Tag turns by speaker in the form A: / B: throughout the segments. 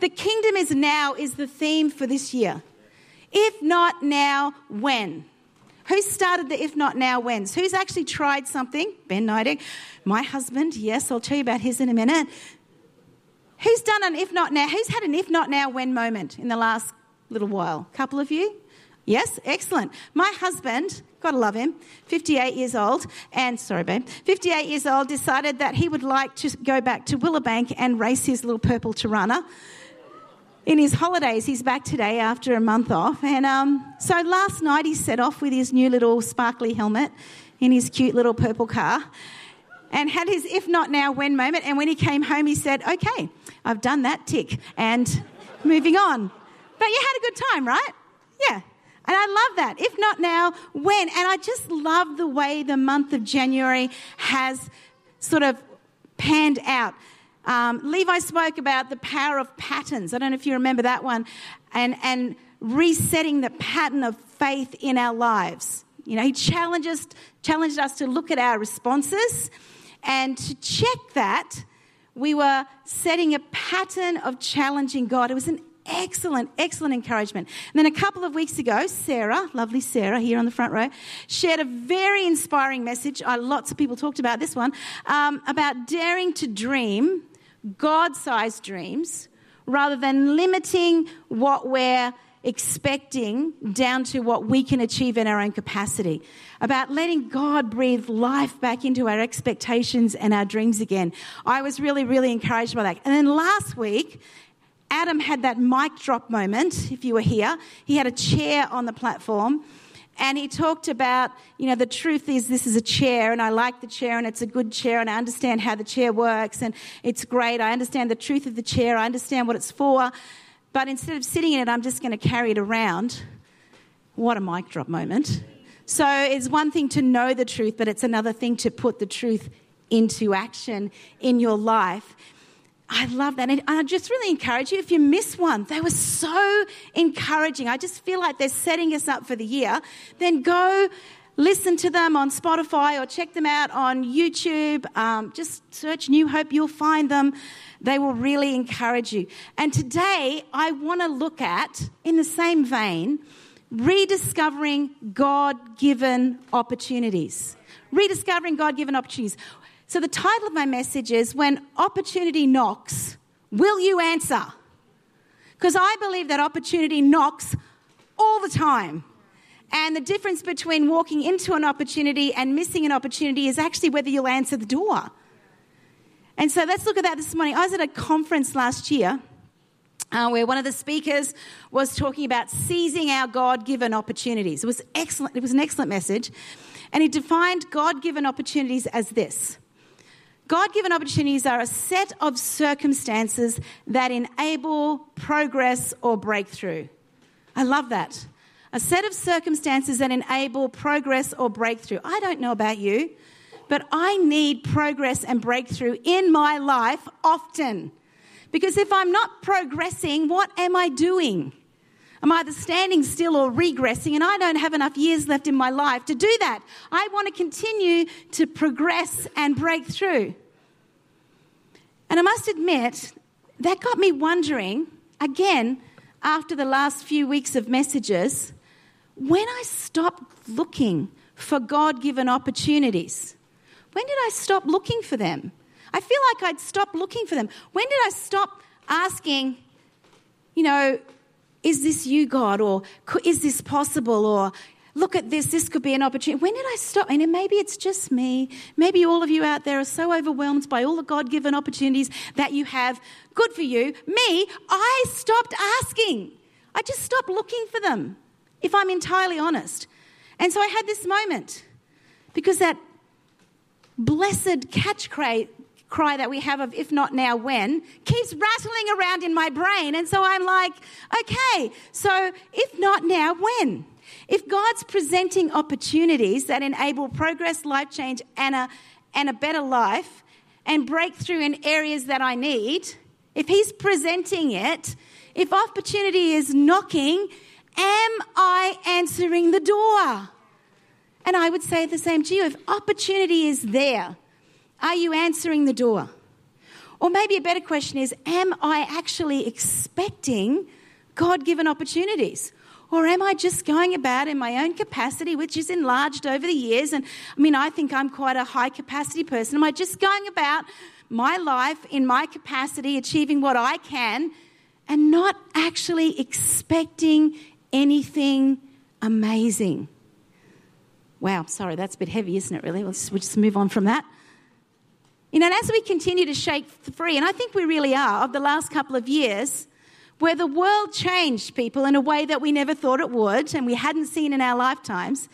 A: the kingdom is now is the theme for this year. If not now, when? Who started the if not now whens? Who's actually tried something? Ben Niding, my husband. Yes, I'll tell you about his in a minute. Who's done an if not now? Who's had an if not now when moment in the last little while? Couple of you? Yes, excellent. My husband, gotta love him, 58 years old, and sorry, babe, 58 years old, decided that he would like to go back to Willowbank and race his little purple Torana. In his holidays, he's back today after a month off. And um, so last night he set off with his new little sparkly helmet in his cute little purple car and had his if not now when moment. And when he came home, he said, Okay, I've done that tick and moving on. But you had a good time, right? Yeah. And I love that. If not now, when? And I just love the way the month of January has sort of panned out. Um, Levi spoke about the power of patterns. I don't know if you remember that one. And, and resetting the pattern of faith in our lives. You know, he challenged us, challenged us to look at our responses and to check that we were setting a pattern of challenging God. It was an excellent, excellent encouragement. And then a couple of weeks ago, Sarah, lovely Sarah here on the front row, shared a very inspiring message. Lots of people talked about this one um, about daring to dream God sized dreams rather than limiting what we're expecting down to what we can achieve in our own capacity. About letting God breathe life back into our expectations and our dreams again. I was really, really encouraged by that. And then last week, Adam had that mic drop moment, if you were here. He had a chair on the platform. And he talked about, you know, the truth is this is a chair and I like the chair and it's a good chair and I understand how the chair works and it's great. I understand the truth of the chair. I understand what it's for. But instead of sitting in it, I'm just going to carry it around. What a mic drop moment. So it's one thing to know the truth, but it's another thing to put the truth into action in your life. I love that. And I just really encourage you if you miss one, they were so encouraging. I just feel like they're setting us up for the year. Then go listen to them on Spotify or check them out on YouTube. Um, just search New Hope, you'll find them. They will really encourage you. And today, I want to look at, in the same vein, rediscovering God given opportunities. Rediscovering God given opportunities. So, the title of my message is When Opportunity Knocks, Will You Answer? Because I believe that opportunity knocks all the time. And the difference between walking into an opportunity and missing an opportunity is actually whether you'll answer the door. And so let's look at that this morning. I was at a conference last year uh, where one of the speakers was talking about seizing our God given opportunities. It was excellent. It was an excellent message. And he defined God given opportunities as this God given opportunities are a set of circumstances that enable progress or breakthrough. I love that. A set of circumstances that enable progress or breakthrough. I don't know about you, but I need progress and breakthrough in my life often. Because if I'm not progressing, what am I doing? I'm either standing still or regressing, and I don't have enough years left in my life to do that. I want to continue to progress and break through. And I must admit, that got me wondering again, after the last few weeks of messages, when I stopped looking for God given opportunities. When did I stop looking for them? I feel like I'd stopped looking for them. When did I stop asking, you know, is this you, God? Or is this possible? Or look at this, this could be an opportunity. When did I stop? And maybe it's just me. Maybe all of you out there are so overwhelmed by all the God given opportunities that you have. Good for you. Me, I stopped asking. I just stopped looking for them, if I'm entirely honest. And so I had this moment because that blessed catch cry, cry that we have of if not now when keeps rattling around in my brain. And so I'm like, okay, so if not now when? If God's presenting opportunities that enable progress, life change, and a, and a better life, and breakthrough in areas that I need, if He's presenting it, if opportunity is knocking, am I answering the door? And I would say the same to you. If opportunity is there, are you answering the door? Or maybe a better question is Am I actually expecting God given opportunities? Or am I just going about in my own capacity, which is enlarged over the years? And I mean, I think I'm quite a high capacity person. Am I just going about my life in my capacity, achieving what I can, and not actually expecting anything amazing? Wow, sorry, that's a bit heavy, isn't it, really? Let's we'll just move on from that. You know, and as we continue to shake free, and I think we really are, of the last couple of years, where the world changed people in a way that we never thought it would and we hadn't seen in our lifetimes,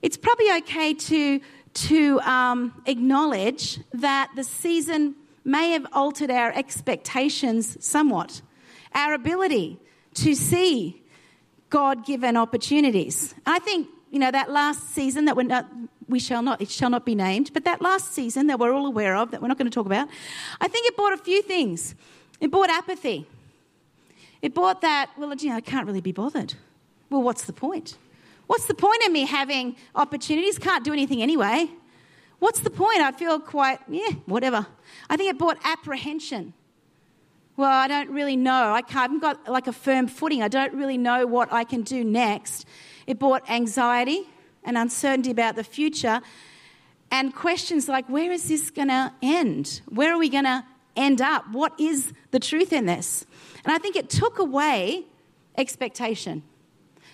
A: it's probably okay to, to um, acknowledge that the season may have altered our expectations somewhat, our ability to see God given opportunities. I think, you know, that last season that we're not, we shall not, it shall not be named, but that last season that we're all aware of, that we're not going to talk about, I think it brought a few things. It brought apathy. It brought that, well, you know, I can't really be bothered. Well, what's the point? What's the point of me having opportunities? Can't do anything anyway. What's the point? I feel quite, yeah, whatever. I think it brought apprehension. Well, I don't really know. I, I haven't got like a firm footing. I don't really know what I can do next. It brought anxiety and uncertainty about the future and questions like, where is this going to end? Where are we going to end up? What is the truth in this? And I think it took away expectation.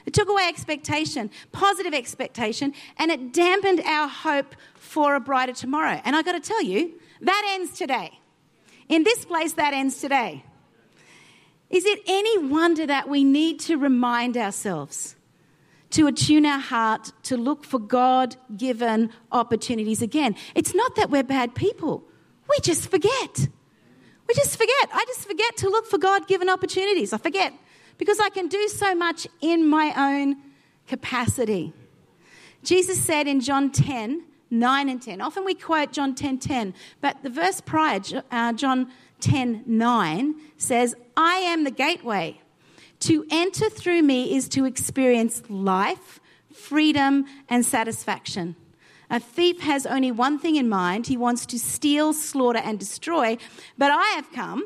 A: It took away expectation, positive expectation, and it dampened our hope for a brighter tomorrow. And I got to tell you, that ends today. In this place, that ends today. Is it any wonder that we need to remind ourselves to attune our heart to look for God given opportunities again? It's not that we're bad people, we just forget. We just forget. I just forget to look for God given opportunities. I forget because I can do so much in my own capacity. Jesus said in John 10, 9 and 10. Often we quote John 10 10, but the verse prior, uh, John 10 9, says, I am the gateway. To enter through me is to experience life, freedom, and satisfaction. A thief has only one thing in mind he wants to steal, slaughter, and destroy. But I have come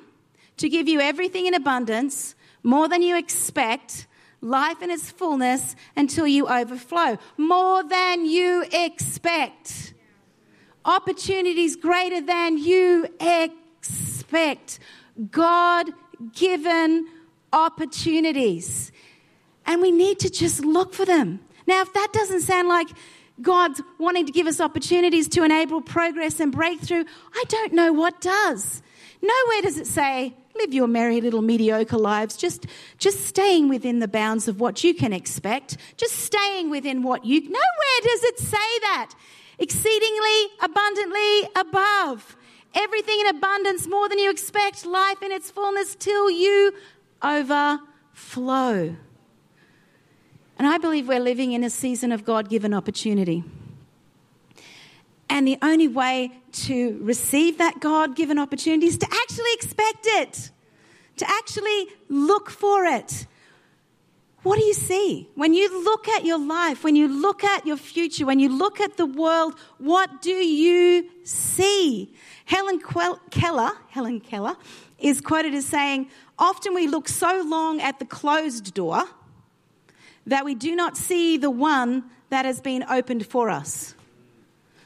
A: to give you everything in abundance, more than you expect, life in its fullness until you overflow. More than you expect. Opportunities greater than you expect. God given opportunities. And we need to just look for them. Now, if that doesn't sound like God's wanting to give us opportunities to enable progress and breakthrough, I don't know what does. Nowhere does it say, live your merry little mediocre lives, just, just staying within the bounds of what you can expect, just staying within what you. Nowhere does it say that. Exceedingly, abundantly, above. Everything in abundance, more than you expect, life in its fullness till you overflow. And I believe we're living in a season of God given opportunity. And the only way to receive that God given opportunity is to actually expect it, to actually look for it. What do you see? When you look at your life, when you look at your future, when you look at the world, what do you see? Helen Keller, Helen Keller is quoted as saying, Often we look so long at the closed door that we do not see the one that has been opened for us.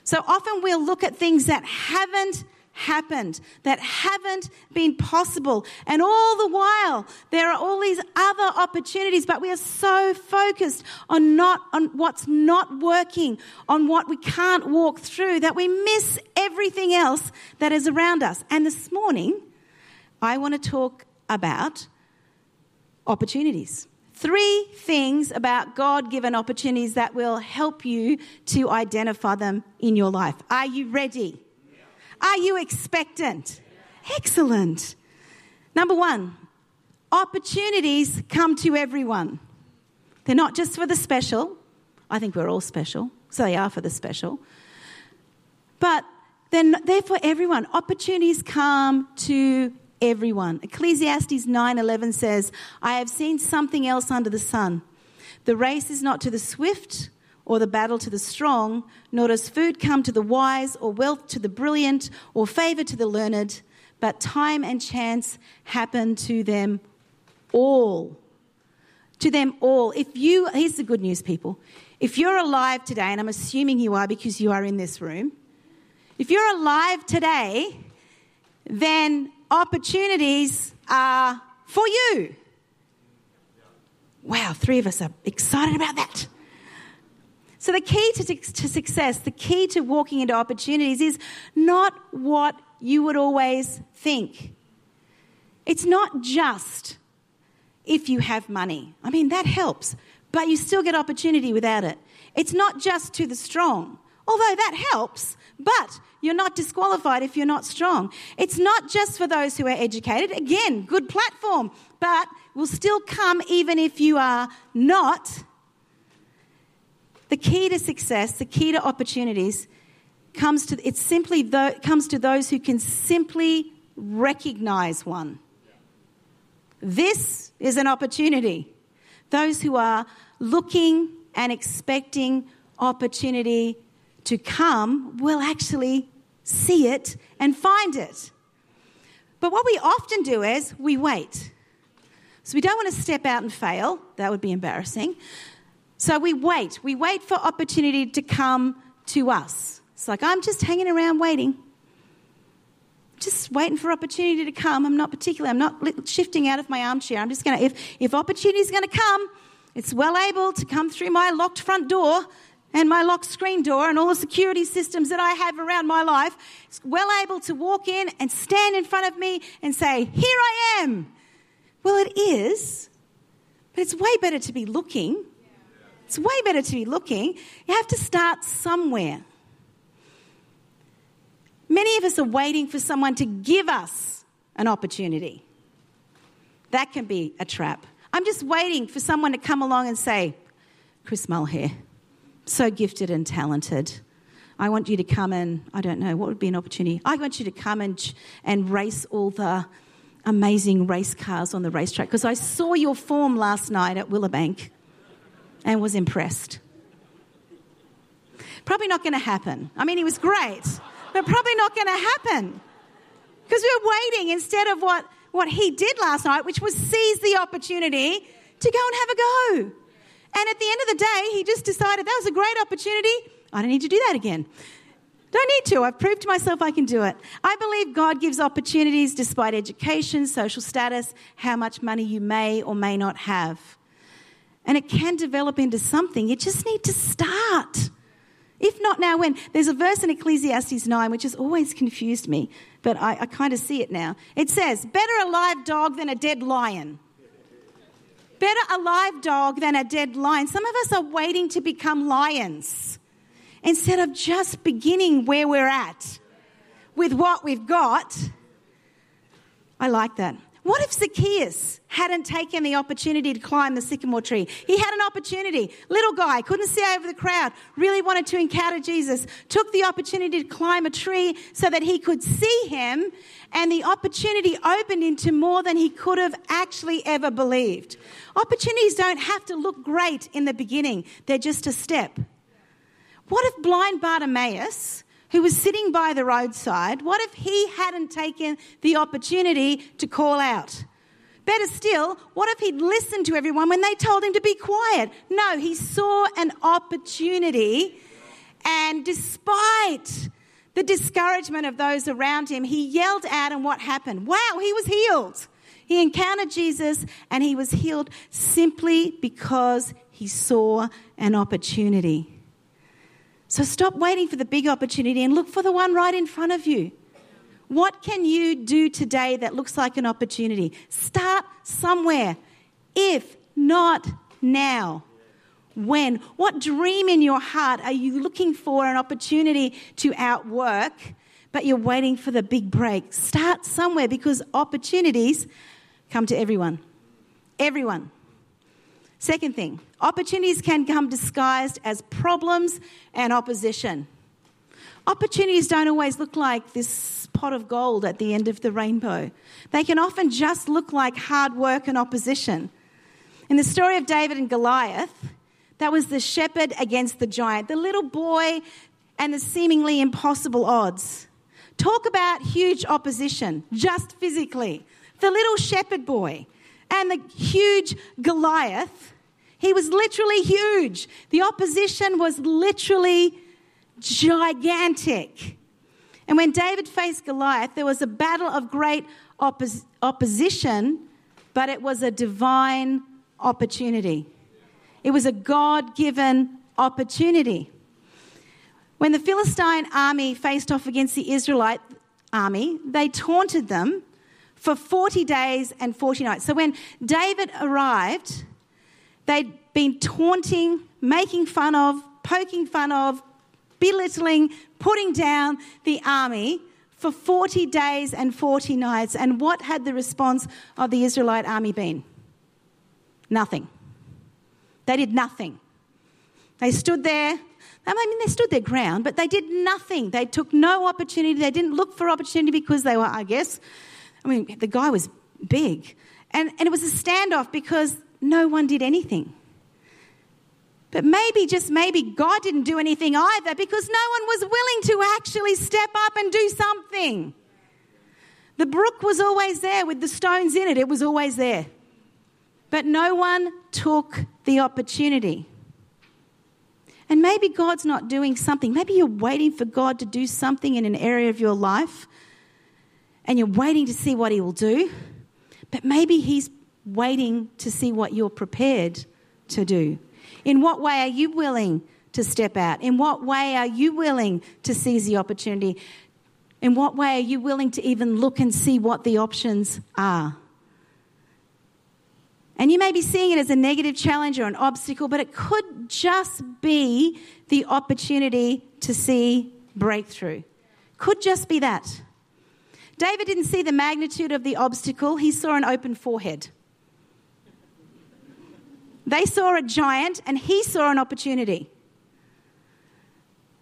A: So often we'll look at things that haven't happened, that haven't been possible. And all the while, there are all these other opportunities, but we are so focused on not, on what's not working, on what we can't walk through, that we miss everything else that is around us. And this morning, I want to talk about opportunities. Three things about God given opportunities that will help you to identify them in your life. Are you ready? Are you expectant? Excellent. Number one, opportunities come to everyone. They're not just for the special. I think we're all special, so they are for the special. But they're, they're for everyone. Opportunities come to everyone. Ecclesiastes 9:11 says, "I have seen something else under the sun. The race is not to the swift or the battle to the strong, nor does food come to the wise or wealth to the brilliant or favor to the learned, but time and chance happen to them all. To them all. If you, here's the good news, people. If you're alive today, and I'm assuming you are because you are in this room, if you're alive today, then opportunities are for you. Wow, three of us are excited about that. So, the key to, to success, the key to walking into opportunities is not what you would always think. It's not just if you have money. I mean, that helps, but you still get opportunity without it. It's not just to the strong, although that helps, but you're not disqualified if you're not strong. It's not just for those who are educated. Again, good platform, but will still come even if you are not. The key to success, the key to opportunities, comes to it's simply comes to those who can simply recognize one. This is an opportunity. Those who are looking and expecting opportunity to come will actually see it and find it. But what we often do is we wait. So we don't want to step out and fail, that would be embarrassing. So we wait. We wait for opportunity to come to us. It's like, I'm just hanging around waiting. Just waiting for opportunity to come. I'm not particular. I'm not shifting out of my armchair. I'm just going to, if, if opportunity is going to come, it's well able to come through my locked front door and my locked screen door and all the security systems that I have around my life, it's well able to walk in and stand in front of me and say, Here I am. Well, it is, but it's way better to be looking. It's way better to be looking. You have to start somewhere. Many of us are waiting for someone to give us an opportunity. That can be a trap. I'm just waiting for someone to come along and say, Chris Mulhare, so gifted and talented. I want you to come and, I don't know, what would be an opportunity? I want you to come and, and race all the amazing race cars on the racetrack because I saw your form last night at Willowbank and was impressed. Probably not going to happen. I mean, he was great, but probably not going to happen because we we're waiting instead of what, what he did last night, which was seize the opportunity to go and have a go. And at the end of the day, he just decided that was a great opportunity. I don't need to do that again. Don't need to. I've proved to myself I can do it. I believe God gives opportunities despite education, social status, how much money you may or may not have. And it can develop into something. You just need to start. If not now, when? There's a verse in Ecclesiastes 9 which has always confused me, but I, I kind of see it now. It says, Better a live dog than a dead lion. Better a live dog than a dead lion. Some of us are waiting to become lions instead of just beginning where we're at with what we've got. I like that. What if Zacchaeus hadn't taken the opportunity to climb the sycamore tree? He had an opportunity. Little guy, couldn't see over the crowd, really wanted to encounter Jesus, took the opportunity to climb a tree so that he could see him, and the opportunity opened into more than he could have actually ever believed. Opportunities don't have to look great in the beginning, they're just a step. What if blind Bartimaeus who was sitting by the roadside, what if he hadn't taken the opportunity to call out? Better still, what if he'd listened to everyone when they told him to be quiet? No, he saw an opportunity, and despite the discouragement of those around him, he yelled out, and what happened? Wow, he was healed. He encountered Jesus and he was healed simply because he saw an opportunity. So stop waiting for the big opportunity and look for the one right in front of you. What can you do today that looks like an opportunity? Start somewhere. If not now, when? What dream in your heart are you looking for an opportunity to outwork, but you're waiting for the big break? Start somewhere because opportunities come to everyone. Everyone. Second thing, opportunities can come disguised as problems and opposition. Opportunities don't always look like this pot of gold at the end of the rainbow. They can often just look like hard work and opposition. In the story of David and Goliath, that was the shepherd against the giant, the little boy and the seemingly impossible odds. Talk about huge opposition, just physically. The little shepherd boy and the huge Goliath, he was literally huge. The opposition was literally gigantic. And when David faced Goliath, there was a battle of great oppos- opposition, but it was a divine opportunity. It was a God given opportunity. When the Philistine army faced off against the Israelite army, they taunted them for 40 days and 40 nights. So when David arrived, they'd been taunting, making fun of, poking fun of, belittling, putting down the army for 40 days and 40 nights. And what had the response of the Israelite army been? Nothing. They did nothing. They stood there. I mean, they stood their ground, but they did nothing. They took no opportunity. They didn't look for opportunity because they were, I guess, I mean, the guy was big. And, and it was a standoff because no one did anything. But maybe, just maybe, God didn't do anything either because no one was willing to actually step up and do something. The brook was always there with the stones in it, it was always there. But no one took the opportunity. And maybe God's not doing something. Maybe you're waiting for God to do something in an area of your life and you're waiting to see what He will do. But maybe He's waiting to see what you're prepared to do. In what way are you willing to step out? In what way are you willing to seize the opportunity? In what way are you willing to even look and see what the options are? And you may be seeing it as a negative challenge or an obstacle, but it could just be the opportunity to see breakthrough. Could just be that. David didn't see the magnitude of the obstacle, he saw an open forehead. They saw a giant and he saw an opportunity.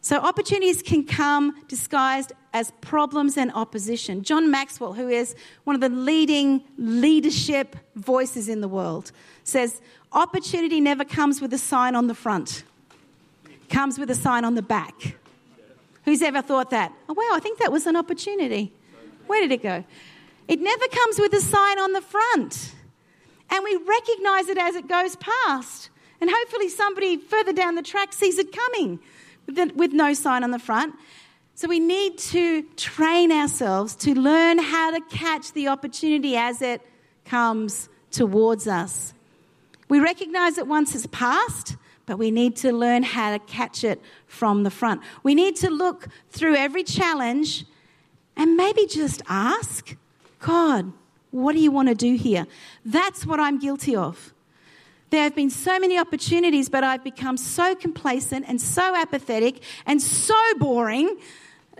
A: So, opportunities can come disguised as problems and opposition. John Maxwell, who is one of the leading leadership voices in the world, says opportunity never comes with a sign on the front, comes with a sign on the back. Who's ever thought that? Oh, wow, I think that was an opportunity. Where did it go? It never comes with a sign on the front. And we recognize it as it goes past. And hopefully, somebody further down the track sees it coming with, no sign on the front. So, we need to train ourselves to learn how to catch the opportunity as it comes towards us. We recognize it once it's passed, but we need to learn how to catch it from the front. We need to look through every challenge and maybe just ask God, what do you want to do here? That's what I'm guilty of. There have been so many opportunities, but I've become so complacent and so apathetic and so boring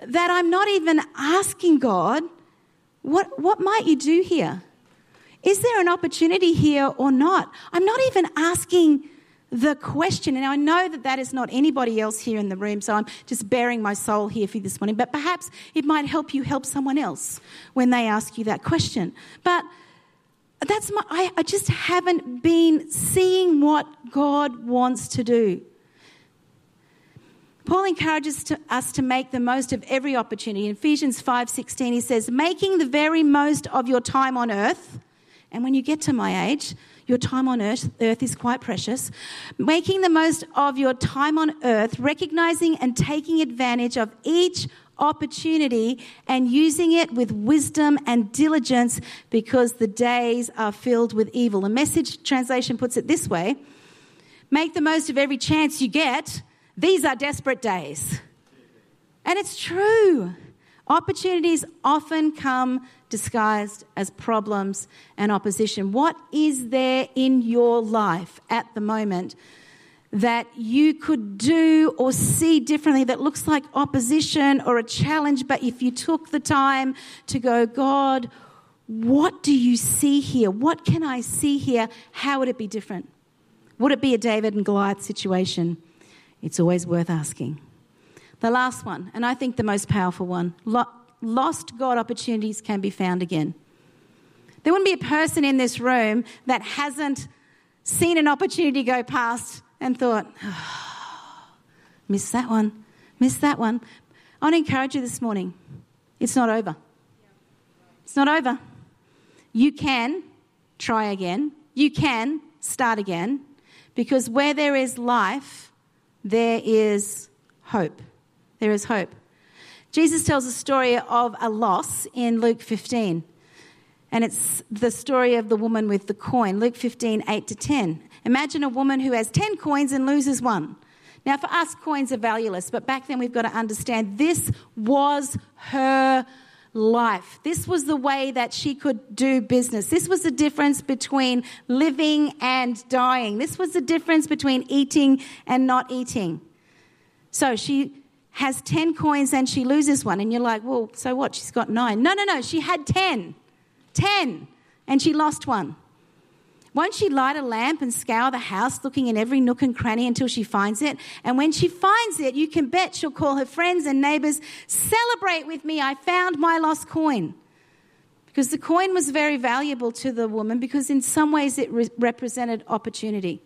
A: that I'm not even asking God, what, what might you do here? Is there an opportunity here or not? I'm not even asking the question, and I know that that is not anybody else here in the room, so I'm just baring my soul here for you this morning, but perhaps it might help you help someone else when they ask you that question. But that's my, I, I just haven't been seeing what God wants to do. Paul encourages to, us to make the most of every opportunity. In Ephesians 5:16 he says, "Making the very most of your time on earth." And when you get to my age, your time on earth, earth is quite precious. Making the most of your time on earth, recognizing and taking advantage of each opportunity and using it with wisdom and diligence because the days are filled with evil. The message translation puts it this way Make the most of every chance you get. These are desperate days. And it's true. Opportunities often come disguised as problems and opposition. What is there in your life at the moment that you could do or see differently that looks like opposition or a challenge, but if you took the time to go, God, what do you see here? What can I see here? How would it be different? Would it be a David and Goliath situation? It's always worth asking. The last one, and I think the most powerful one lost God opportunities can be found again. There wouldn't be a person in this room that hasn't seen an opportunity go past and thought, oh, missed that one, missed that one. I want to encourage you this morning. It's not over. It's not over. You can try again. You can start again. Because where there is life, there is hope. There is hope. Jesus tells a story of a loss in Luke 15. And it's the story of the woman with the coin, Luke 15, 8 to 10. Imagine a woman who has 10 coins and loses one. Now, for us, coins are valueless, but back then we've got to understand this was her life. This was the way that she could do business. This was the difference between living and dying. This was the difference between eating and not eating. So she has 10 coins and she loses one. And you're like, well, so what? She's got nine. No, no, no. She had 10. 10. And she lost one. Won't she light a lamp and scour the house, looking in every nook and cranny until she finds it? And when she finds it, you can bet she'll call her friends and neighbors, Celebrate with me, I found my lost coin. Because the coin was very valuable to the woman because, in some ways, it re- represented opportunity.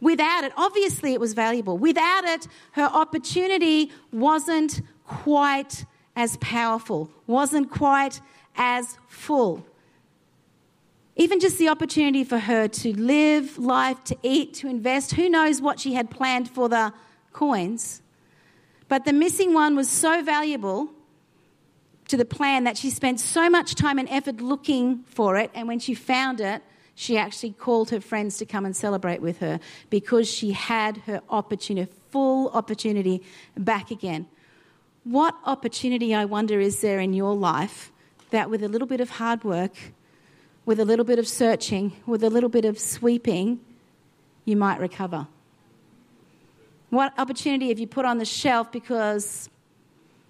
A: Without it, obviously, it was valuable. Without it, her opportunity wasn't quite as powerful, wasn't quite as full. Even just the opportunity for her to live life, to eat, to invest, who knows what she had planned for the coins. But the missing one was so valuable to the plan that she spent so much time and effort looking for it. And when she found it, she actually called her friends to come and celebrate with her because she had her opportunity, full opportunity back again. What opportunity, I wonder, is there in your life that with a little bit of hard work, with a little bit of searching, with a little bit of sweeping, you might recover. What opportunity have you put on the shelf because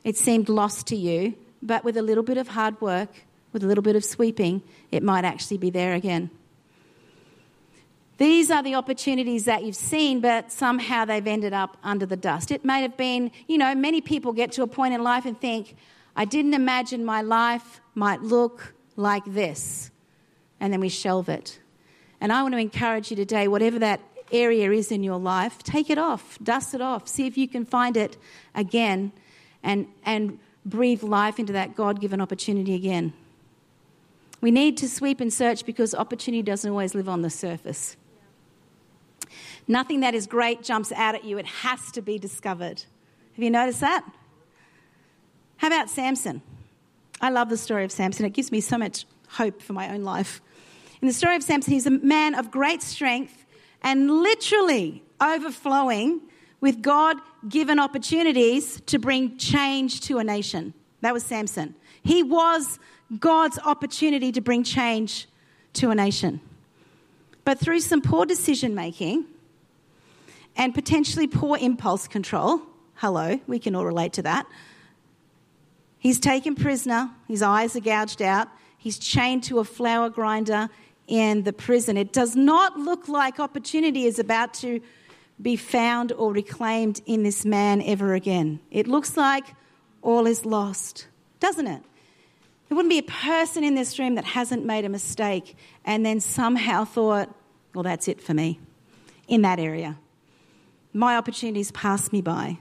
A: it seemed lost to you, but with a little bit of hard work, with a little bit of sweeping, it might actually be there again? These are the opportunities that you've seen, but somehow they've ended up under the dust. It may have been, you know, many people get to a point in life and think, I didn't imagine my life might look like this and then we shelve it. And I want to encourage you today, whatever that area is in your life, take it off, dust it off, see if you can find it again and, and breathe life into that God given opportunity again. We need to sweep and search because opportunity doesn't always live on the surface. Nothing that is great jumps out at you, it has to be discovered. Have you noticed that? How about Samson? I love the story of Samson. It gives me so much hope for my own life. In the story of Samson, he's a man of great strength and literally overflowing with God given opportunities to bring change to a nation. That was Samson. He was God's opportunity to bring change to a nation. But through some poor decision making and potentially poor impulse control, hello, we can all relate to that. He's taken prisoner, his eyes are gouged out, he's chained to a flour grinder, in the prison. It does not look like opportunity is about to be found or reclaimed in this man ever again. It looks like all is lost, doesn't it? There wouldn't be a person in this room that hasn't made a mistake and then somehow thought, well, that's it for me in that area. My opportunities passed me by.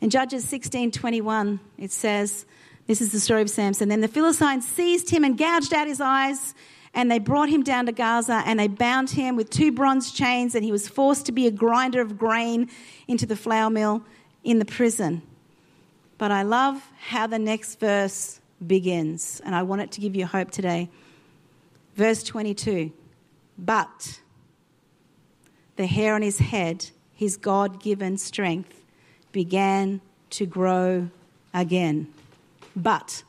A: In Judges 16:21, it says, this is the story of Samson. Then the Philistines seized him and gouged out his eyes and they brought him down to Gaza and they bound him with two bronze chains, and he was forced to be a grinder of grain into the flour mill in the prison. But I love how the next verse begins, and I want it to give you hope today. Verse 22 But the hair on his head, his God given strength, began to grow again. But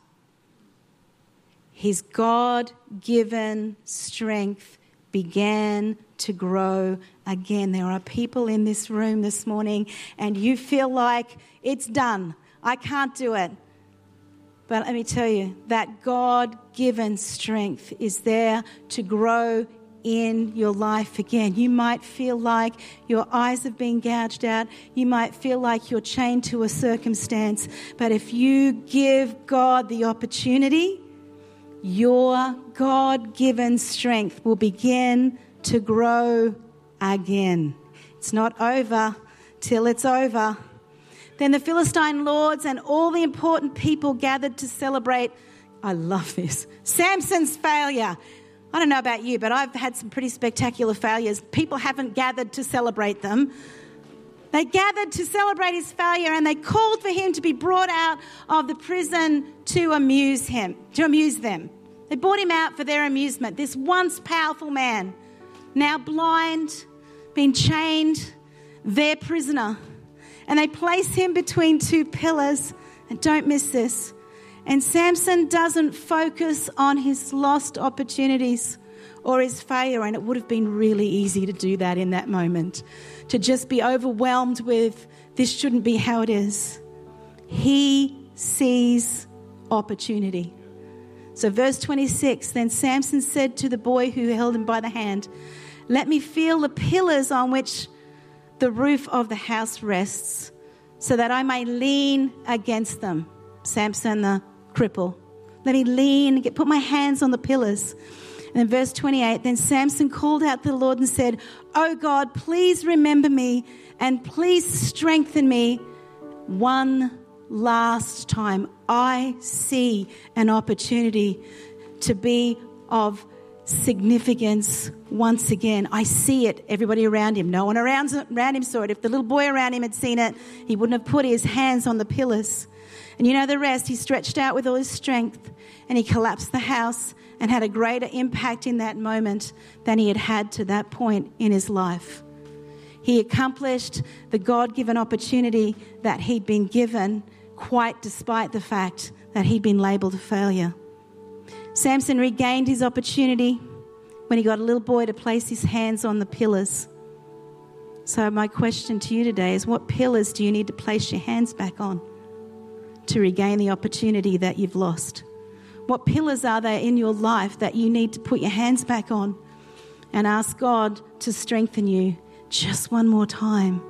A: his God given strength began to grow again. There are people in this room this morning, and you feel like it's done. I can't do it. But let me tell you that God given strength is there to grow in your life again. You might feel like your eyes have been gouged out. You might feel like you're chained to a circumstance. But if you give God the opportunity, your God given strength will begin to grow again. It's not over till it's over. Then the Philistine lords and all the important people gathered to celebrate. I love this. Samson's failure. I don't know about you, but I've had some pretty spectacular failures. People haven't gathered to celebrate them. They gathered to celebrate his failure and they called for him to be brought out of the prison to amuse him, to amuse them. They brought him out for their amusement. This once powerful man, now blind, been chained, their prisoner. And they place him between two pillars. And don't miss this. And Samson doesn't focus on his lost opportunities or his failure. And it would have been really easy to do that in that moment, to just be overwhelmed with this shouldn't be how it is. He sees opportunity. So, verse 26 Then Samson said to the boy who held him by the hand, Let me feel the pillars on which the roof of the house rests, so that I may lean against them. Samson, the cripple. Let me lean, and get, put my hands on the pillars. And in verse 28, then Samson called out to the Lord and said, Oh God, please remember me and please strengthen me one last time, I see an opportunity to be of significance once again. I see it. Everybody around him, no one around, around him saw it. If the little boy around him had seen it, he wouldn't have put his hands on the pillars. And you know the rest. He stretched out with all his strength and he collapsed the house and had a greater impact in that moment than he had had to that point in his life. He accomplished the God given opportunity that he'd been given quite despite the fact that he'd been labeled a failure. Samson regained his opportunity when he got a little boy to place his hands on the pillars. So, my question to you today is what pillars do you need to place your hands back on to regain the opportunity that you've lost? What pillars are there in your life that you need to put your hands back on and ask God to strengthen you just one more time?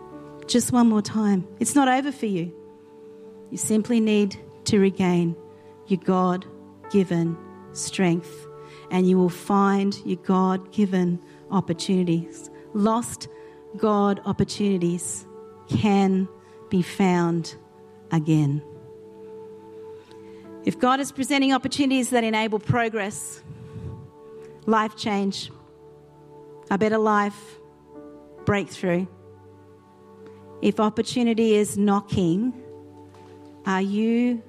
A: Just one more time. It's not over for you. You simply need to regain your God given strength and you will find your God given opportunities. Lost God opportunities can be found again. If God is presenting opportunities that enable progress, life change, a better life, breakthrough, if opportunity is knocking, are you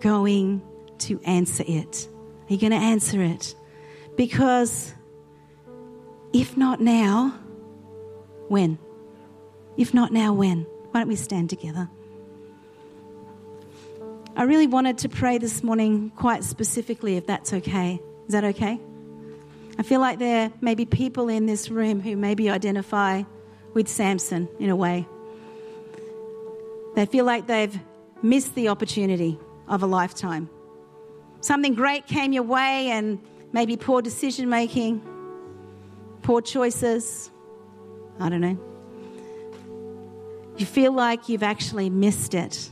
A: going to answer it? Are you going to answer it? Because if not now, when? If not now, when? Why don't we stand together? I really wanted to pray this morning quite specifically, if that's okay. Is that okay? I feel like there may be people in this room who maybe identify with Samson in a way. They feel like they've missed the opportunity of a lifetime. Something great came your way, and maybe poor decision making, poor choices. I don't know. You feel like you've actually missed it.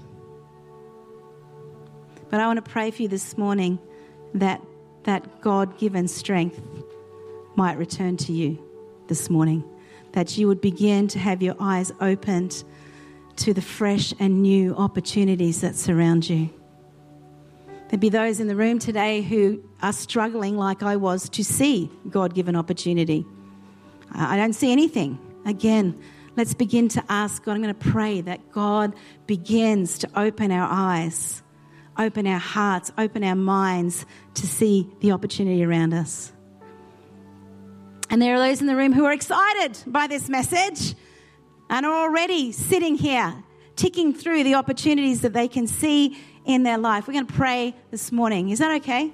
A: But I want to pray for you this morning that that God given strength might return to you this morning. That you would begin to have your eyes opened to the fresh and new opportunities that surround you. There'd be those in the room today who are struggling, like I was, to see God given opportunity. I don't see anything. Again, let's begin to ask God. I'm going to pray that God begins to open our eyes, open our hearts, open our minds to see the opportunity around us. And there are those in the room who are excited by this message and are already sitting here ticking through the opportunities that they can see in their life. We're going to pray this morning. Is that okay?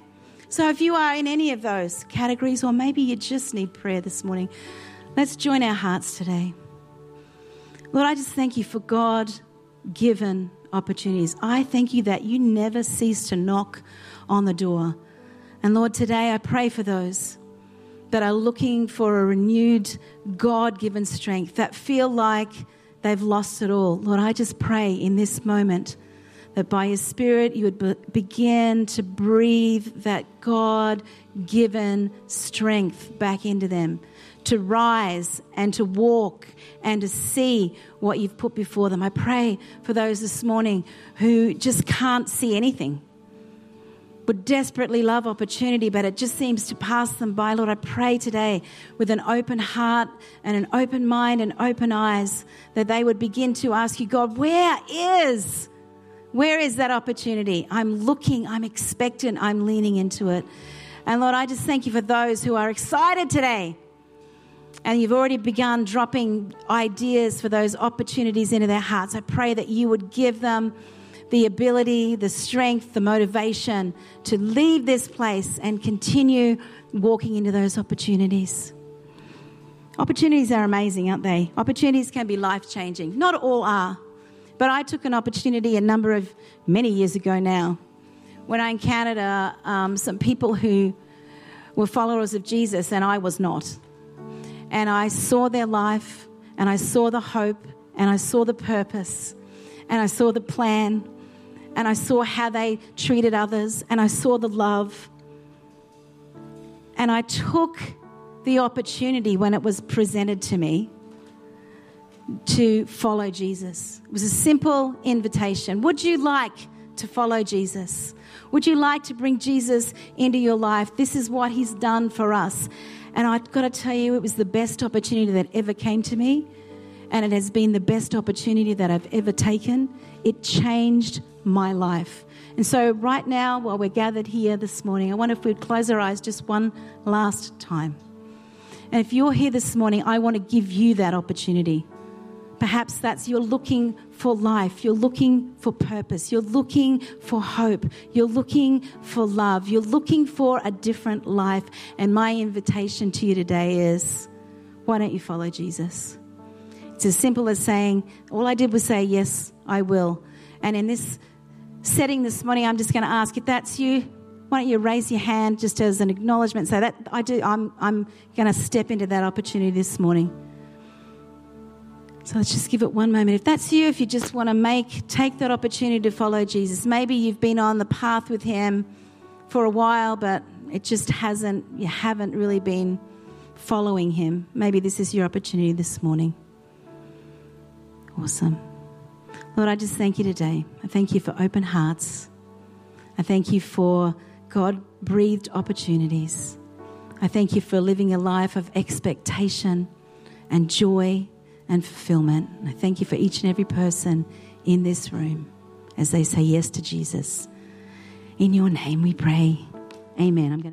A: So, if you are in any of those categories, or maybe you just need prayer this morning, let's join our hearts today. Lord, I just thank you for God given opportunities. I thank you that you never cease to knock on the door. And Lord, today I pray for those that are looking for a renewed God given strength, that feel like they've lost it all. Lord, I just pray in this moment that by your Spirit you would be- begin to breathe that God given strength back into them to rise and to walk and to see what you've put before them. I pray for those this morning who just can't see anything would desperately love opportunity, but it just seems to pass them by. Lord, I pray today with an open heart and an open mind and open eyes that they would begin to ask you, God, where is, where is that opportunity? I'm looking, I'm expectant, I'm leaning into it. And Lord, I just thank you for those who are excited today. And you've already begun dropping ideas for those opportunities into their hearts. I pray that you would give them the ability, the strength, the motivation to leave this place and continue walking into those opportunities. Opportunities are amazing, aren't they? Opportunities can be life changing. Not all are. But I took an opportunity a number of many years ago now when I encountered uh, um, some people who were followers of Jesus and I was not. And I saw their life and I saw the hope and I saw the purpose and I saw the plan and I saw how they treated others, and I saw the love. And I took the opportunity when it was presented to me to follow Jesus. It was a simple invitation. Would you like to follow Jesus? Would you like to bring Jesus into your life? This is what he's done for us. And I've got to tell you, it was the best opportunity that ever came to me. And it has been the best opportunity that I've ever taken. It changed my life. And so, right now, while we're gathered here this morning, I wonder if we'd close our eyes just one last time. And if you're here this morning, I want to give you that opportunity. Perhaps that's you're looking for life, you're looking for purpose, you're looking for hope, you're looking for love, you're looking for a different life. And my invitation to you today is why don't you follow Jesus? It's as simple as saying, All I did was say, Yes, I will. And in this setting this morning, I'm just going to ask if that's you. Why don't you raise your hand just as an acknowledgement? Say that I do. I'm I'm going to step into that opportunity this morning. So let's just give it one moment. If that's you, if you just want to make take that opportunity to follow Jesus, maybe you've been on the path with Him for a while, but it just hasn't. You haven't really been following Him. Maybe this is your opportunity this morning. Awesome. Lord, I just thank you today. I thank you for open hearts. I thank you for God breathed opportunities. I thank you for living a life of expectation and joy and fulfillment. I thank you for each and every person in this room as they say yes to Jesus. In your name we pray. Amen. I'm going